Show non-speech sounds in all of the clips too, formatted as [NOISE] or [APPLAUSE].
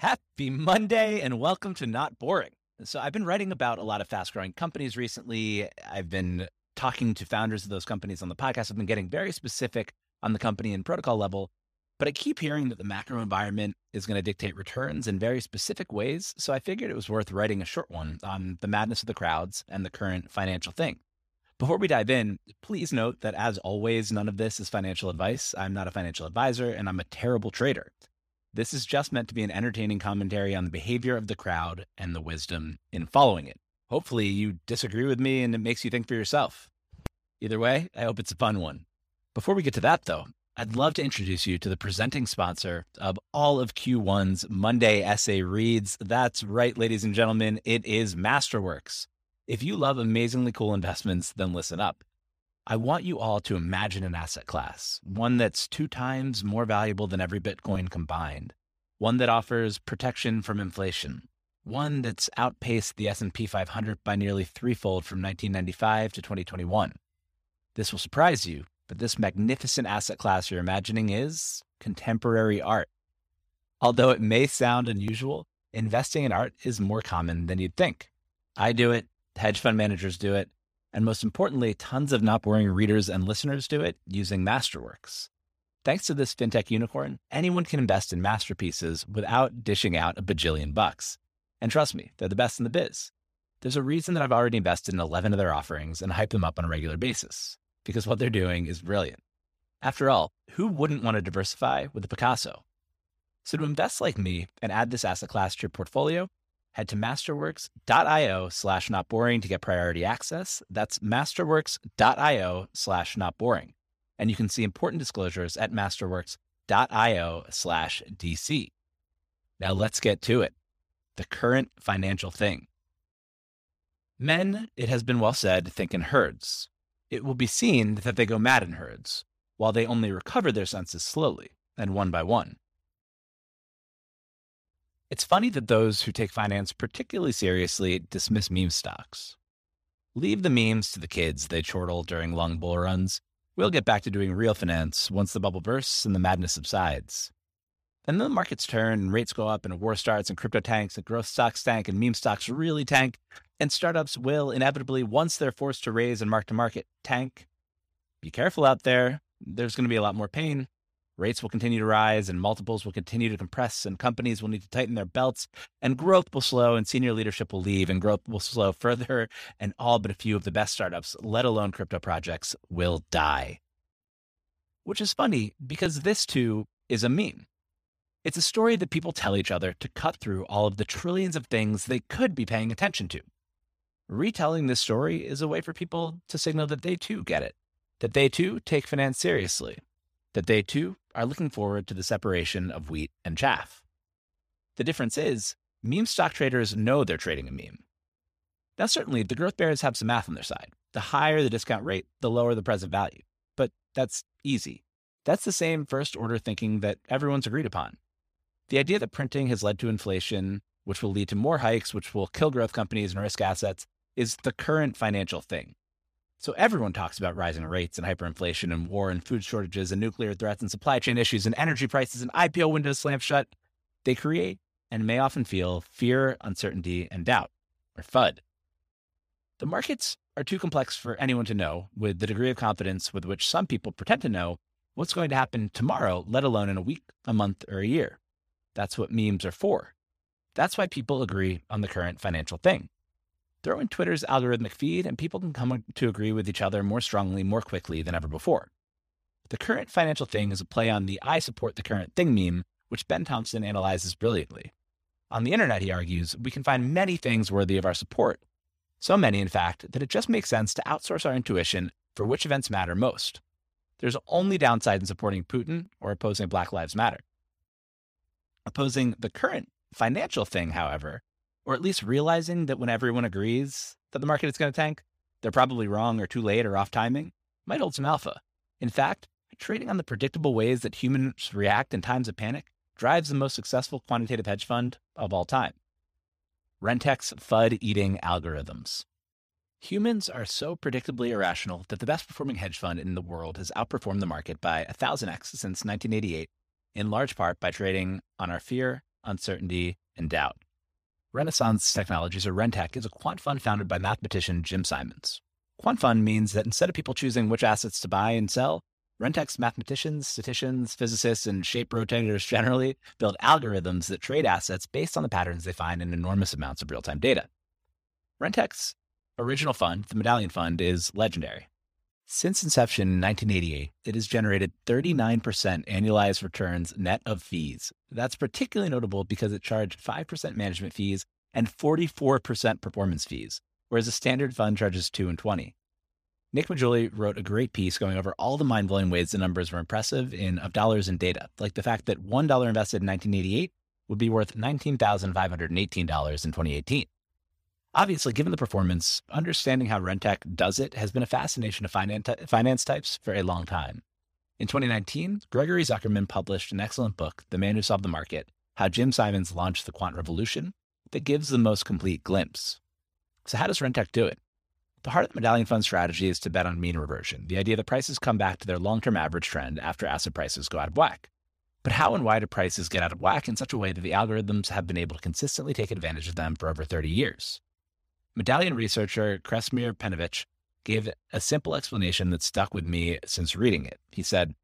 Happy Monday and welcome to Not Boring. So, I've been writing about a lot of fast growing companies recently. I've been talking to founders of those companies on the podcast. I've been getting very specific on the company and protocol level, but I keep hearing that the macro environment is going to dictate returns in very specific ways. So, I figured it was worth writing a short one on the madness of the crowds and the current financial thing. Before we dive in, please note that as always, none of this is financial advice. I'm not a financial advisor and I'm a terrible trader. This is just meant to be an entertaining commentary on the behavior of the crowd and the wisdom in following it. Hopefully, you disagree with me and it makes you think for yourself. Either way, I hope it's a fun one. Before we get to that, though, I'd love to introduce you to the presenting sponsor of all of Q1's Monday essay reads. That's right, ladies and gentlemen, it is Masterworks. If you love amazingly cool investments, then listen up. I want you all to imagine an asset class, one that's two times more valuable than every Bitcoin combined, one that offers protection from inflation, one that's outpaced the S&P 500 by nearly threefold from 1995 to 2021. This will surprise you, but this magnificent asset class you're imagining is contemporary art. Although it may sound unusual, investing in art is more common than you'd think. I do it, hedge fund managers do it, and most importantly, tons of not boring readers and listeners do it using Masterworks. Thanks to this fintech unicorn, anyone can invest in masterpieces without dishing out a bajillion bucks. And trust me, they're the best in the biz. There's a reason that I've already invested in 11 of their offerings and hype them up on a regular basis, because what they're doing is brilliant. After all, who wouldn't want to diversify with a Picasso? So to invest like me and add this asset class to your portfolio, head to masterworks.io slash not boring to get priority access. That's masterworks.io slash not boring. And you can see important disclosures at masterworks.io slash DC. Now let's get to it. The current financial thing. Men, it has been well said, think in herds. It will be seen that they go mad in herds, while they only recover their senses slowly and one by one. It's funny that those who take finance particularly seriously dismiss meme stocks. Leave the memes to the kids they chortle during long bull runs. We'll get back to doing real finance once the bubble bursts and the madness subsides. And then the markets turn and rates go up and a war starts and crypto tanks and growth stocks tank and meme stocks really tank and startups will inevitably, once they're forced to raise and mark to market, tank. Be careful out there. There's going to be a lot more pain. Rates will continue to rise and multiples will continue to compress, and companies will need to tighten their belts, and growth will slow, and senior leadership will leave, and growth will slow [LAUGHS] further, and all but a few of the best startups, let alone crypto projects, will die. Which is funny because this too is a meme. It's a story that people tell each other to cut through all of the trillions of things they could be paying attention to. Retelling this story is a way for people to signal that they too get it, that they too take finance seriously, that they too are looking forward to the separation of wheat and chaff. The difference is, meme stock traders know they're trading a meme. Now, certainly, the growth bears have some math on their side. The higher the discount rate, the lower the present value. But that's easy. That's the same first order thinking that everyone's agreed upon. The idea that printing has led to inflation, which will lead to more hikes, which will kill growth companies and risk assets, is the current financial thing. So everyone talks about rising rates and hyperinflation and war and food shortages and nuclear threats and supply chain issues and energy prices and IPO windows slammed shut. They create and may often feel fear, uncertainty, and doubt, or FUD. The markets are too complex for anyone to know with the degree of confidence with which some people pretend to know what's going to happen tomorrow, let alone in a week, a month, or a year. That's what memes are for. That's why people agree on the current financial thing. Throw in Twitter's algorithmic feed, and people can come to agree with each other more strongly, more quickly than ever before. The current financial thing is a play on the I support the current thing meme, which Ben Thompson analyzes brilliantly. On the internet, he argues, we can find many things worthy of our support. So many, in fact, that it just makes sense to outsource our intuition for which events matter most. There's only downside in supporting Putin or opposing Black Lives Matter. Opposing the current financial thing, however, or at least realizing that when everyone agrees that the market is going to tank, they're probably wrong or too late or off timing, might hold some alpha. In fact, trading on the predictable ways that humans react in times of panic drives the most successful quantitative hedge fund of all time. Rentech's FUD eating algorithms. Humans are so predictably irrational that the best performing hedge fund in the world has outperformed the market by 1000x since 1988, in large part by trading on our fear uncertainty, and doubt. Renaissance Technologies, or Rentech, is a quant fund founded by mathematician Jim Simons. Quant fund means that instead of people choosing which assets to buy and sell, Rentech's mathematicians, statisticians, physicists, and shape rotators [LAUGHS] generally build algorithms that trade assets based on the patterns they find in enormous amounts of real time data. Rentech's original fund, the Medallion Fund, is legendary. Since inception in 1988, it has generated 39% annualized returns net of fees. That's particularly notable because it charged 5% management fees and 44% performance fees, whereas a standard fund charges 2 and 20. Nick Maggiulli wrote a great piece going over all the mind-blowing ways the numbers were impressive in of dollars and data, like the fact that $1 invested in 1988 would be worth $19,518 in 2018. Obviously, given the performance, understanding how Rentech does it has been a fascination of finance types for a long time. In 2019, Gregory Zuckerman published an excellent book, The Man Who Solved the Market How Jim Simons Launched the Quant Revolution, that gives the most complete glimpse. So, how does Rentech do it? The heart of the Medallion Fund strategy is to bet on mean reversion, the idea that prices come back to their long term average trend after asset prices go out of whack. But how and why do prices get out of whack in such a way that the algorithms have been able to consistently take advantage of them for over 30 years? Medallion researcher Kresimir Penavic gave a simple explanation that stuck with me since reading it. He said,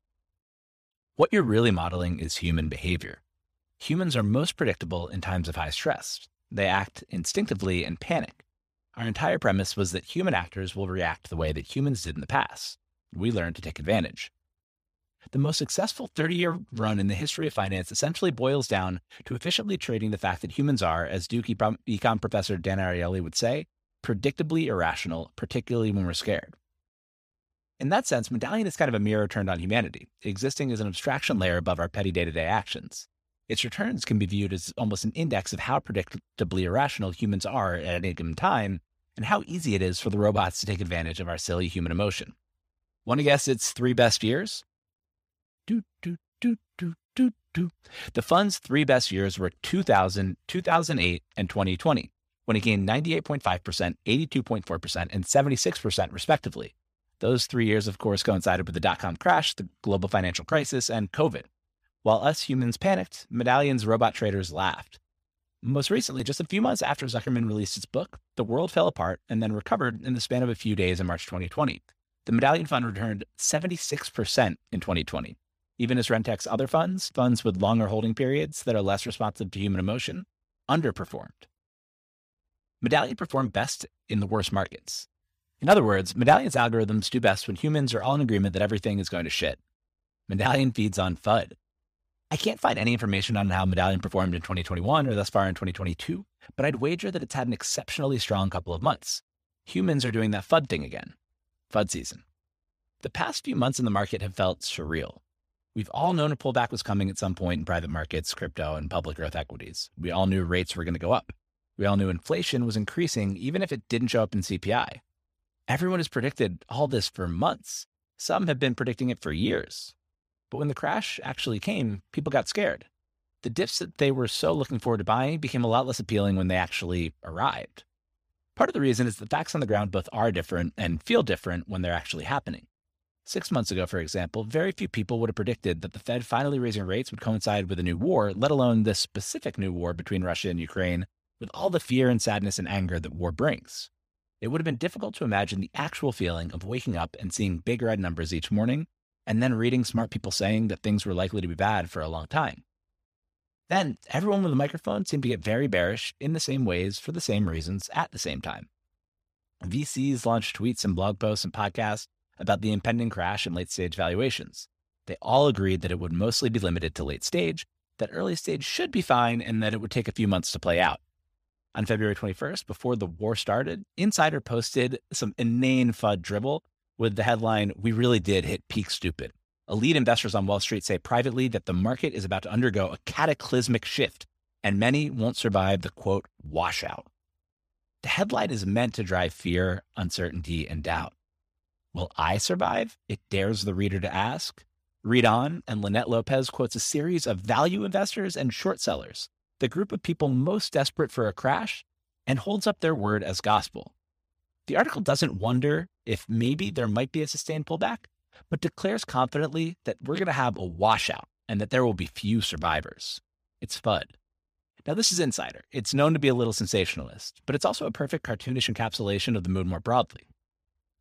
What you're really modeling is human behavior. Humans are most predictable in times of high stress. They act instinctively and panic. Our entire premise was that human actors will react the way that humans did in the past. We learned to take advantage. The most successful 30 year run in the history of finance essentially boils down to efficiently trading the fact that humans are, as Duke econ professor Dan Ariely would say, predictably irrational, particularly when we're scared. In that sense, Medallion is kind of a mirror turned on humanity, existing as an abstraction layer above our petty day to day actions. Its returns can be viewed as almost an index of how predictably irrational humans are at any given time and how easy it is for the robots to take advantage of our silly human emotion. Want to guess its three best years? The fund's three best years were 2000, 2008, and 2020, when it gained 98.5%, 82.4%, and 76%, respectively. Those three years, of course, coincided with the dot com crash, the global financial crisis, and COVID. While us humans panicked, Medallion's robot traders laughed. Most recently, just a few months after Zuckerman released his book, the world fell apart and then recovered in the span of a few days in March 2020. The Medallion Fund returned 76% in 2020, even as Rentech's other funds, funds with longer holding periods that are less responsive to human emotion, underperformed. Medallion performed best in the worst markets. In other words, Medallion's algorithms do best when humans are all in agreement that everything is going to shit. Medallion feeds on FUD. I can't find any information on how Medallion performed in 2021 or thus far in 2022, but I'd wager that it's had an exceptionally strong couple of months. Humans are doing that FUD thing again. FUD season. The past few months in the market have felt surreal. We've all known a pullback was coming at some point in private markets, crypto, and public growth equities. We all knew rates were going to go up. We all knew inflation was increasing, even if it didn't show up in CPI. Everyone has predicted all this for months. Some have been predicting it for years. But when the crash actually came, people got scared. The dips that they were so looking forward to buying became a lot less appealing when they actually arrived. Part of the reason is the facts on the ground both are different and feel different when they're actually happening. Six months ago, for example, very few people would have predicted that the Fed finally raising rates would coincide with a new war, let alone this specific new war between Russia and Ukraine, with all the fear and sadness and anger that war brings. It would have been difficult to imagine the actual feeling of waking up and seeing big red numbers each morning, and then reading smart people saying that things were likely to be bad for a long time. Then, everyone with a microphone seemed to get very bearish in the same ways for the same reasons at the same time. VCs launched tweets and blog posts and podcasts about the impending crash in late stage valuations. They all agreed that it would mostly be limited to late stage, that early stage should be fine, and that it would take a few months to play out. On February 21st, before the war started, Insider posted some inane FUD dribble with the headline, We really did hit peak stupid. Elite investors on Wall Street say privately that the market is about to undergo a cataclysmic shift, and many won't survive the quote, washout. The headline is meant to drive fear, uncertainty, and doubt. Will I survive? It dares the reader to ask. Read on, and Linette Lopez quotes a series of value investors and short sellers, the group of people most desperate for a crash, and holds up their word as gospel. The article doesn't wonder if maybe there might be a sustained pullback, but declares confidently that we're going to have a washout and that there will be few survivors. It's FUD. Now, this is Insider. It's known to be a little sensationalist, but it's also a perfect cartoonish encapsulation of the mood more broadly.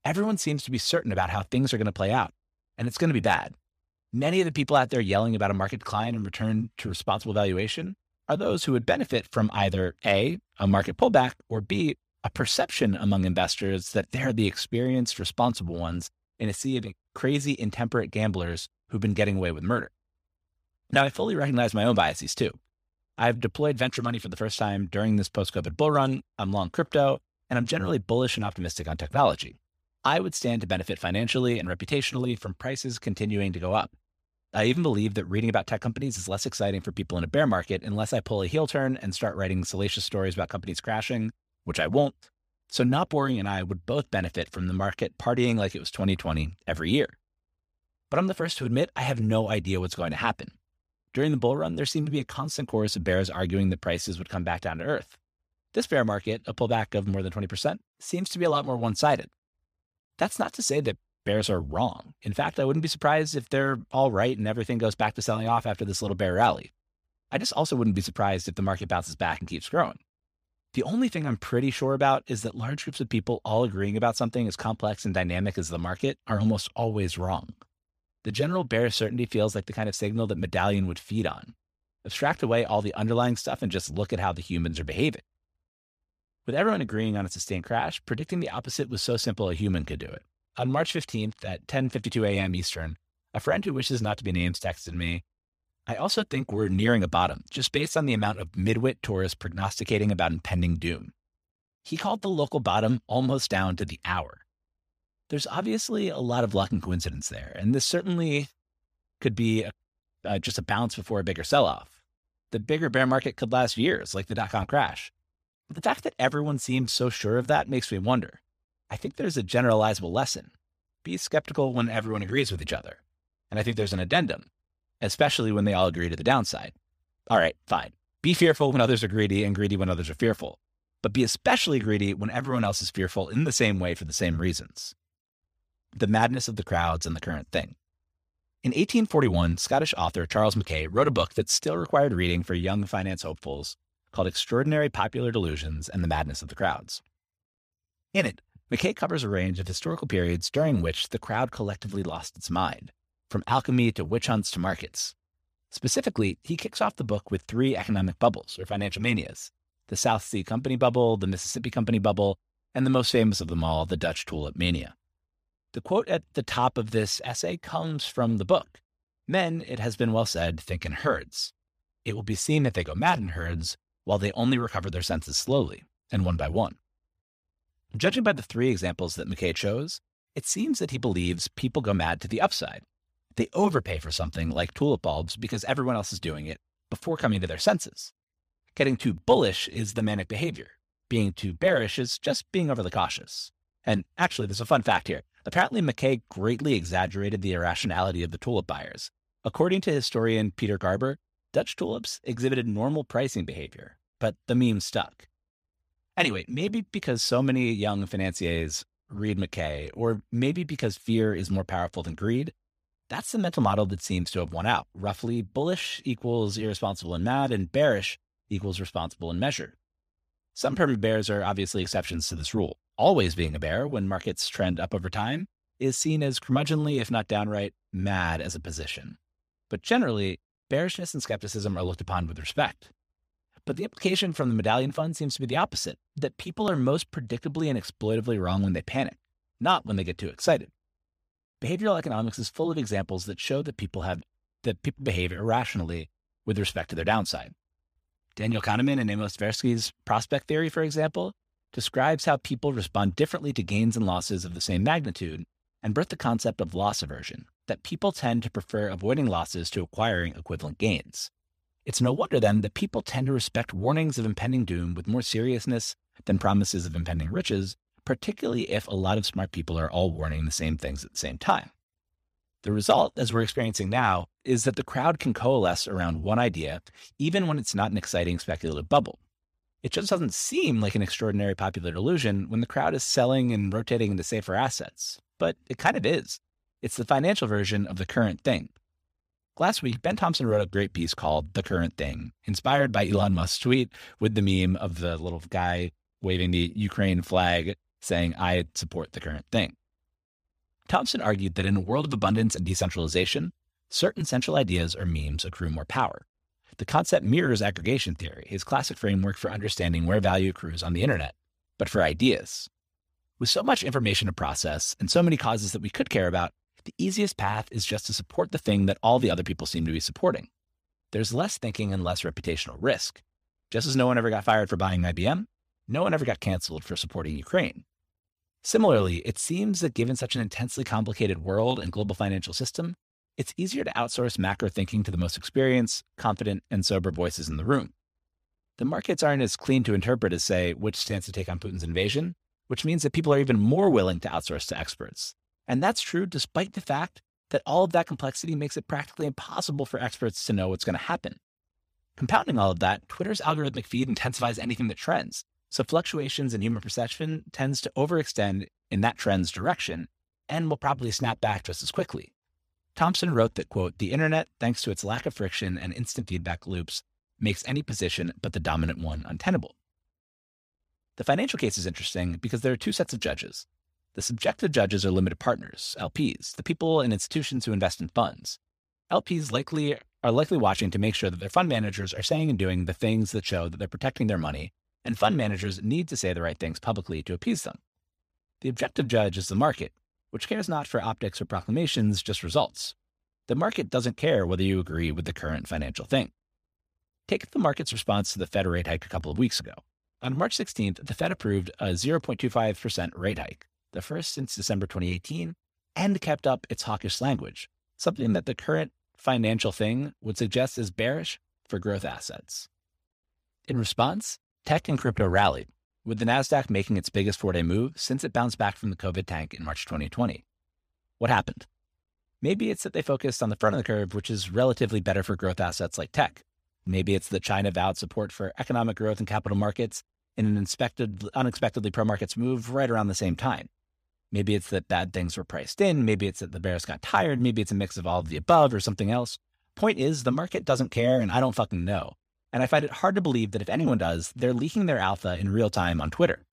Everyone seems to be certain about how things are going to play out, and it's going to be bad. Many of the people out there yelling about a market decline and return to responsible valuation are those who would benefit from either A, a market pullback, or B, a perception among investors that they're the experienced, responsible ones in a sea of crazy, intemperate gamblers who've been getting away with murder. Now, I fully recognize my own biases too. I've deployed venture money for the first time during this post COVID bull run. I'm long crypto, and I'm generally bullish and optimistic on technology. I would stand to benefit financially and reputationally from prices continuing to go up. I even believe that reading about tech companies is less exciting for people in a bear market unless I pull a heel turn and start writing salacious stories about companies crashing, which I won't. So, Not Boring and I would both benefit from the market partying like it was 2020 every year. But I'm the first to admit I have no idea what's going to happen. During the bull run, there seemed to be a constant chorus of bears arguing that prices would come back down to earth. This bear market, a pullback of more than 20%, seems to be a lot more one sided. That's not to say that bears are wrong. In fact, I wouldn't be surprised if they're all right and everything goes back to selling off after this little bear rally. I just also wouldn't be surprised if the market bounces back and keeps growing. The only thing I'm pretty sure about is that large groups of people all agreeing about something as complex and dynamic as the market are almost always wrong. The general bear certainty feels like the kind of signal that Medallion would feed on. Abstract away all the underlying stuff and just look at how the humans are behaving. With everyone agreeing on a sustained crash, predicting the opposite was so simple a human could do it. On March 15th at 10:52 a.m. Eastern, a friend who wishes not to be named texted me, "I also think we're nearing a bottom, just based on the amount of midwit tourists prognosticating about impending doom." He called the local bottom almost down to the hour there's obviously a lot of luck and coincidence there. And this certainly could be a, uh, just a bounce before a bigger sell off. The bigger bear market could last years, like the dot com crash. The fact that everyone seems so sure of that makes me wonder. I think there's a generalizable lesson be skeptical when everyone agrees with each other. And I think there's an addendum, especially when they all agree to the downside. All right, fine. Be fearful when others are greedy and greedy when others are fearful. But be especially greedy when everyone else is fearful in the same way for the same reasons. The Madness of the Crowds and the Current Thing. In 1841, Scottish author Charles Mackay wrote a book that still required reading for young finance hopefuls called Extraordinary Popular Delusions and the Madness of the Crowds. In it, Mackay covers a range of historical periods during which the crowd collectively lost its mind, from alchemy to witch hunts to markets. Specifically, he kicks off the book with three economic bubbles or financial manias the South Sea Company bubble, the Mississippi Company bubble, and the most famous of them all, the Dutch tulip mania. The quote at the top of this essay comes from the book. Men, it has been well said, think in herds. It will be seen that they go mad in herds, while they only recover their senses slowly, and one by one. Judging by the three examples that Mackay chose, it seems that he believes people go mad to the upside. They overpay for something like tulip bulbs because everyone else is doing it before coming to their senses. Getting too bullish is the manic behavior. Being too bearish is just being overly cautious. And actually, there's a fun fact here. Apparently, Mackay greatly exaggerated the irrationality of the tulip buyers. According to historian Peter Garber, Dutch tulips exhibited normal pricing behavior, but the meme stuck. Anyway, maybe because so many young financiers read Mackay, or maybe because fear is more powerful than greed, that's the mental model that seems to have won out. Roughly, bullish equals irresponsible and mad, and bearish equals responsible and measured. Some permanent bears are obviously exceptions to this rule always being a bear when markets trend up over time is seen as curmudgeonly, if not downright mad as a position. But generally, bearishness and skepticism are looked upon with respect. But the implication from the medallion fund seems to be the opposite that people are most predictably and exploitively wrong when they panic, not when they get too excited. Behavioral economics is full of examples that show that people have that people behave irrationally with respect to their downside. Daniel Kahneman and Amos Tversky's prospect theory, for example, describes how people respond differently to gains and losses of the same magnitude and birthed the concept of loss aversion, that people tend to prefer avoiding losses to acquiring equivalent gains. It's no wonder then that people tend to respect warnings of impending doom with more seriousness than promises of impending riches, particularly if a lot of smart people are all warning the same things at the same time. The result, as we're experiencing now, is that the crowd can coalesce around one idea, even when it's not an exciting speculative bubble. It just doesn't seem like an extraordinary popular delusion when the crowd is selling and rotating into safer assets, but it kind of is. It's the financial version of the current thing. Last week, Ben Thompson wrote a great piece called The Current Thing, inspired by Elon Musk's tweet with the meme of the little guy waving the Ukraine flag saying, I support the current thing. Thompson argued that in a world of abundance and decentralization, certain central ideas or memes accrue more power. The concept mirrors aggregation theory, his classic framework for understanding where value accrues on the internet, but for ideas. With so much information to process and so many causes that we could care about, the easiest path is just to support the thing that all the other people seem to be supporting. There's less thinking and less reputational risk. Just as no one ever got fired for buying IBM, no one ever got canceled for supporting Ukraine. Similarly, it seems that given such an intensely complicated world and global financial system, it's easier to outsource macro thinking to the most experienced, confident, and sober voices in the room. The markets aren't as clean to interpret as, say, which stance to take on Putin's invasion, which means that people are even more willing to outsource to experts. And that's true despite the fact that all of that complexity makes it practically impossible for experts to know what's going to happen. Compounding all of that, Twitter's algorithmic feed intensifies anything that trends. So fluctuations in human perception tends to overextend in that trend's direction and will probably snap back just as quickly. Thompson wrote that, quote, the internet, thanks to its lack of friction and instant feedback loops, makes any position but the dominant one untenable. The financial case is interesting because there are two sets of judges. The subjective judges are limited partners, LPs, the people and institutions who invest in funds. LPs likely are likely watching to make sure that their fund managers are saying and doing the things that show that they're protecting their money, and fund managers need to say the right things publicly to appease them. The objective judge is the market, which cares not for optics or proclamations, just results. The market doesn't care whether you agree with the current financial thing. Take the market's response to the Fed rate hike a couple of weeks ago. On March 16th, the Fed approved a 0.25% rate hike, the first since December 2018, and kept up its hawkish language, something that the current financial thing would suggest is bearish for growth assets. In response, tech and crypto rallied, with the NASDAQ making its biggest four day move since it bounced back from the COVID tank in March 2020. What happened? Maybe it's that they focused on the front of the curve, which is relatively better for growth assets like tech. Maybe it's that China vowed support for economic growth and capital markets in an unexpectedly pro markets move right around the same time. Maybe it's that bad things were priced in. Maybe it's that the bears got tired. Maybe it's a mix of all of the above or something else. Point is, the market doesn't care, and I don't fucking know. And I find it hard to believe that if anyone does, they're leaking their alpha in real time on Twitter.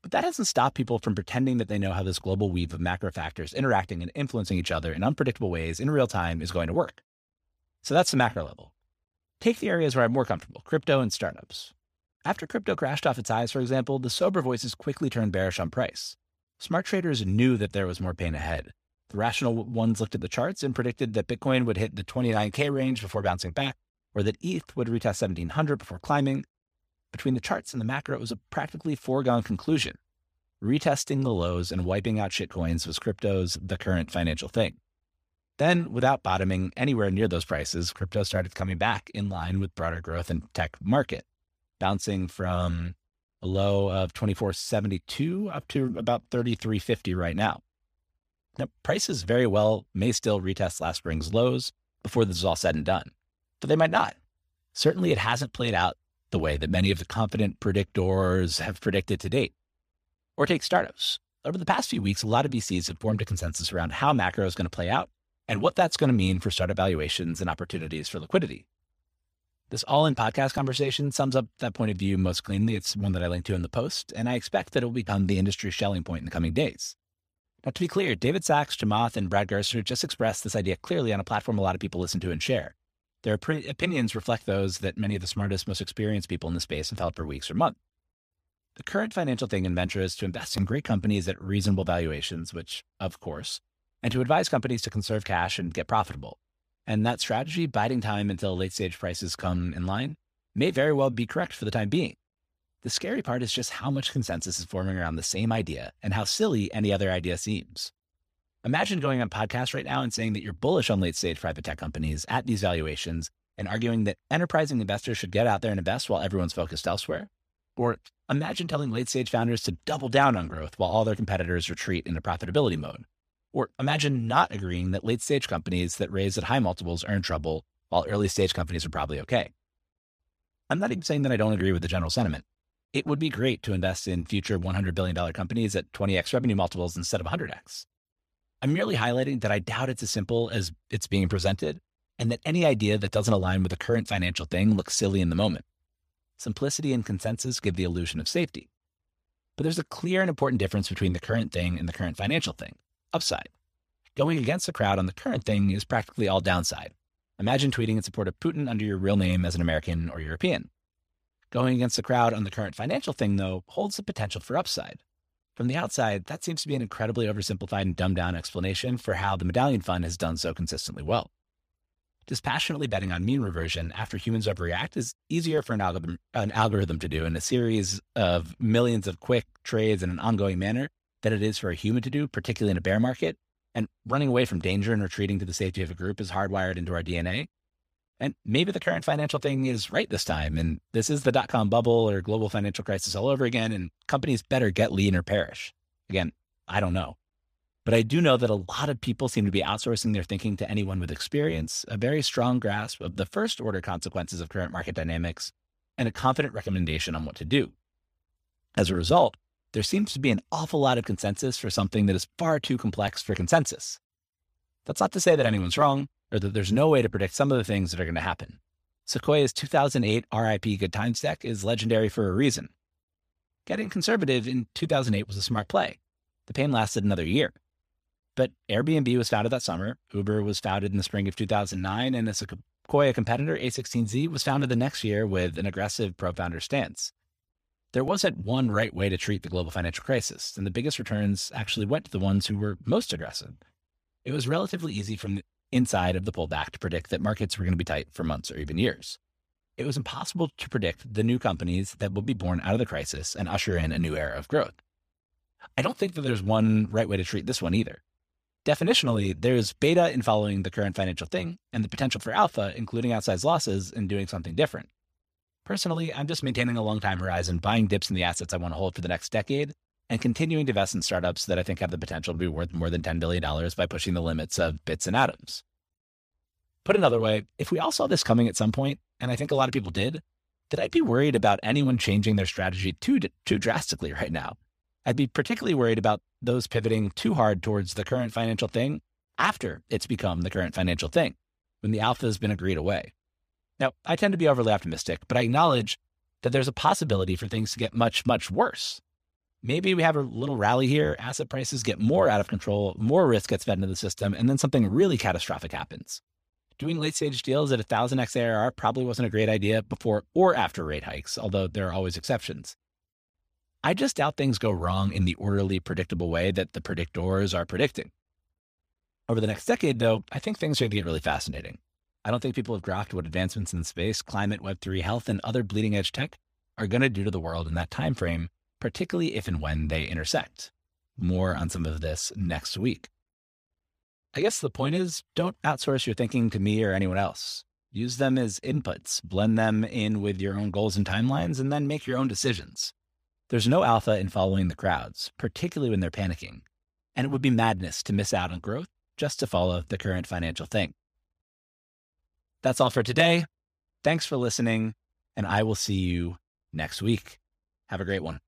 But that doesn't stop people from pretending that they know how this global weave of macro factors interacting and influencing each other in unpredictable ways in real time is going to work. So that's the macro level. Take the areas where I'm more comfortable crypto and startups. After crypto crashed off its highs, for example, the sober voices quickly turned bearish on price. Smart traders knew that there was more pain ahead. The rational ones looked at the charts and predicted that Bitcoin would hit the 29K range before bouncing back, or that ETH would retest 1700 before climbing. Between the charts and the macro, it was a practically foregone conclusion. Retesting the lows and wiping out shitcoins was crypto's the current financial thing. Then, without bottoming anywhere near those prices, crypto started coming back in line with broader growth in tech market, bouncing from a low of 2472 up to about 3350 right now. Now, prices very well may still retest last spring's lows before this is all said and done, but they might not. Certainly, it hasn't played out the way that many of the confident predictors have predicted to date. Or take startups. Over the past few weeks, a lot of VCs have formed a consensus around how macro is going to play out and what that's going to mean for startup valuations and opportunities for liquidity. This all in podcast conversation sums up that point of view most cleanly. It's one that I linked to in the post, and I expect that it will become the industry Schelling point in the coming days. Now, to be clear, David Sacks, Chamath, and Brad Gerstner just expressed this idea clearly on a platform a lot of people listen to and share. Their pre- opinions reflect those that many of the smartest, most experienced people in the space have held for weeks or months. The current financial thing in venture is to invest in great companies at reasonable valuations, which, of course, and to advise companies to conserve cash and get profitable. And that strategy, biding time until late stage prices come in line, may very well be correct for the time being. The scary part is just how much consensus is forming around the same idea and how silly any other idea seems. Imagine going on podcast right now and saying that you're bullish on late stage private tech companies at these valuations and arguing that enterprising investors should get out there and invest while everyone's focused elsewhere. Or imagine telling late stage founders to double down on growth while all their competitors retreat into profitability mode. Or imagine not agreeing that late stage companies that raise at high multiples are in trouble while early stage companies are probably okay. I'm not even saying that I don't agree with the general sentiment. It would be great to invest in future $100 billion companies at 20x revenue multiples instead of 100x. I'm merely highlighting that I doubt it's as simple as it's being presented, and that any idea that doesn't align with the current financial thing looks silly in the moment. Simplicity and consensus give the illusion of safety. But there's a clear and important difference between the current thing and the current financial thing upside. Going against the crowd on the current thing is practically all downside. Imagine tweeting in support of Putin under your real name as an American or European. Going against the crowd on the current financial thing, though, holds the potential for upside. From the outside, that seems to be an incredibly oversimplified and dumbed down explanation for how the Medallion Fund has done so consistently well. Dispassionately betting on mean reversion after humans overreact is easier for an algorithm, an algorithm to do in a series of millions of quick trades in an ongoing manner than it is for a human to do, particularly in a bear market. And running away from danger and retreating to the safety of a group is hardwired into our DNA. And maybe the current financial thing is right this time. And this is the dot com bubble or global financial crisis all over again. And companies better get lean or perish. Again, I don't know. But I do know that a lot of people seem to be outsourcing their thinking to anyone with experience, a very strong grasp of the first order consequences of current market dynamics, and a confident recommendation on what to do. As a result, there seems to be an awful lot of consensus for something that is far too complex for consensus. That's not to say that anyone's wrong or that there's no way to predict some of the things that are going to happen. Sequoia's 2008 RIP Good Times deck is legendary for a reason. Getting conservative in 2008 was a smart play. The pain lasted another year. But Airbnb was founded that summer, Uber was founded in the spring of 2009, and a Sequoia competitor, A16Z, was founded the next year with an aggressive pro founder stance there wasn't one right way to treat the global financial crisis, and the biggest returns actually went to the ones who were most aggressive. It was relatively easy from the inside of the pullback to predict that markets were going to be tight for months or even years. It was impossible to predict the new companies that would be born out of the crisis and usher in a new era of growth. I don't think that there's one right way to treat this one either. Definitionally, there's beta in following the current financial thing and the potential for alpha, including outsized losses, in doing something different. Personally, I'm just maintaining a long time horizon, buying dips in the assets I want to hold for the next decade, and continuing to invest in startups that I think have the potential to be worth more than $10 billion by pushing the limits of bits and atoms. Put another way, if we all saw this coming at some point, and I think a lot of people did, then I'd be worried about anyone changing their strategy too, too drastically [LAUGHS] right now. I'd be particularly worried about those pivoting too hard towards the current financial thing after it's become the current financial thing, when the alpha has been agreed away. Now, I tend to be overly optimistic, but I acknowledge that there's a possibility for things to get much, much worse. Maybe we have a little rally here, asset prices get more out of control, more risk gets fed into the system, and then something really catastrophic happens. Doing late stage deals at 1000x ARR probably wasn't a great idea before or after rate hikes, although there are always exceptions. I just doubt things go wrong in the orderly, predictable way that the predictors are predicting. Over the next decade, though, I think things are going to get really fascinating. I don't think people have graphed what advancements in space, climate, Web3, health, and other bleeding edge tech are going to do to the world in that time frame, particularly if and when they intersect. More on some of this next week. I guess the point is don't outsource your thinking to me or anyone else. Use them as inputs, blend them in with your own goals and timelines, and then make your own decisions. There's no alpha in following the crowds, particularly when they're panicking. And it would be madness to miss out on growth just to follow the current financial thing. That's all for today. Thanks for listening, and I will see you next week. Have a great one.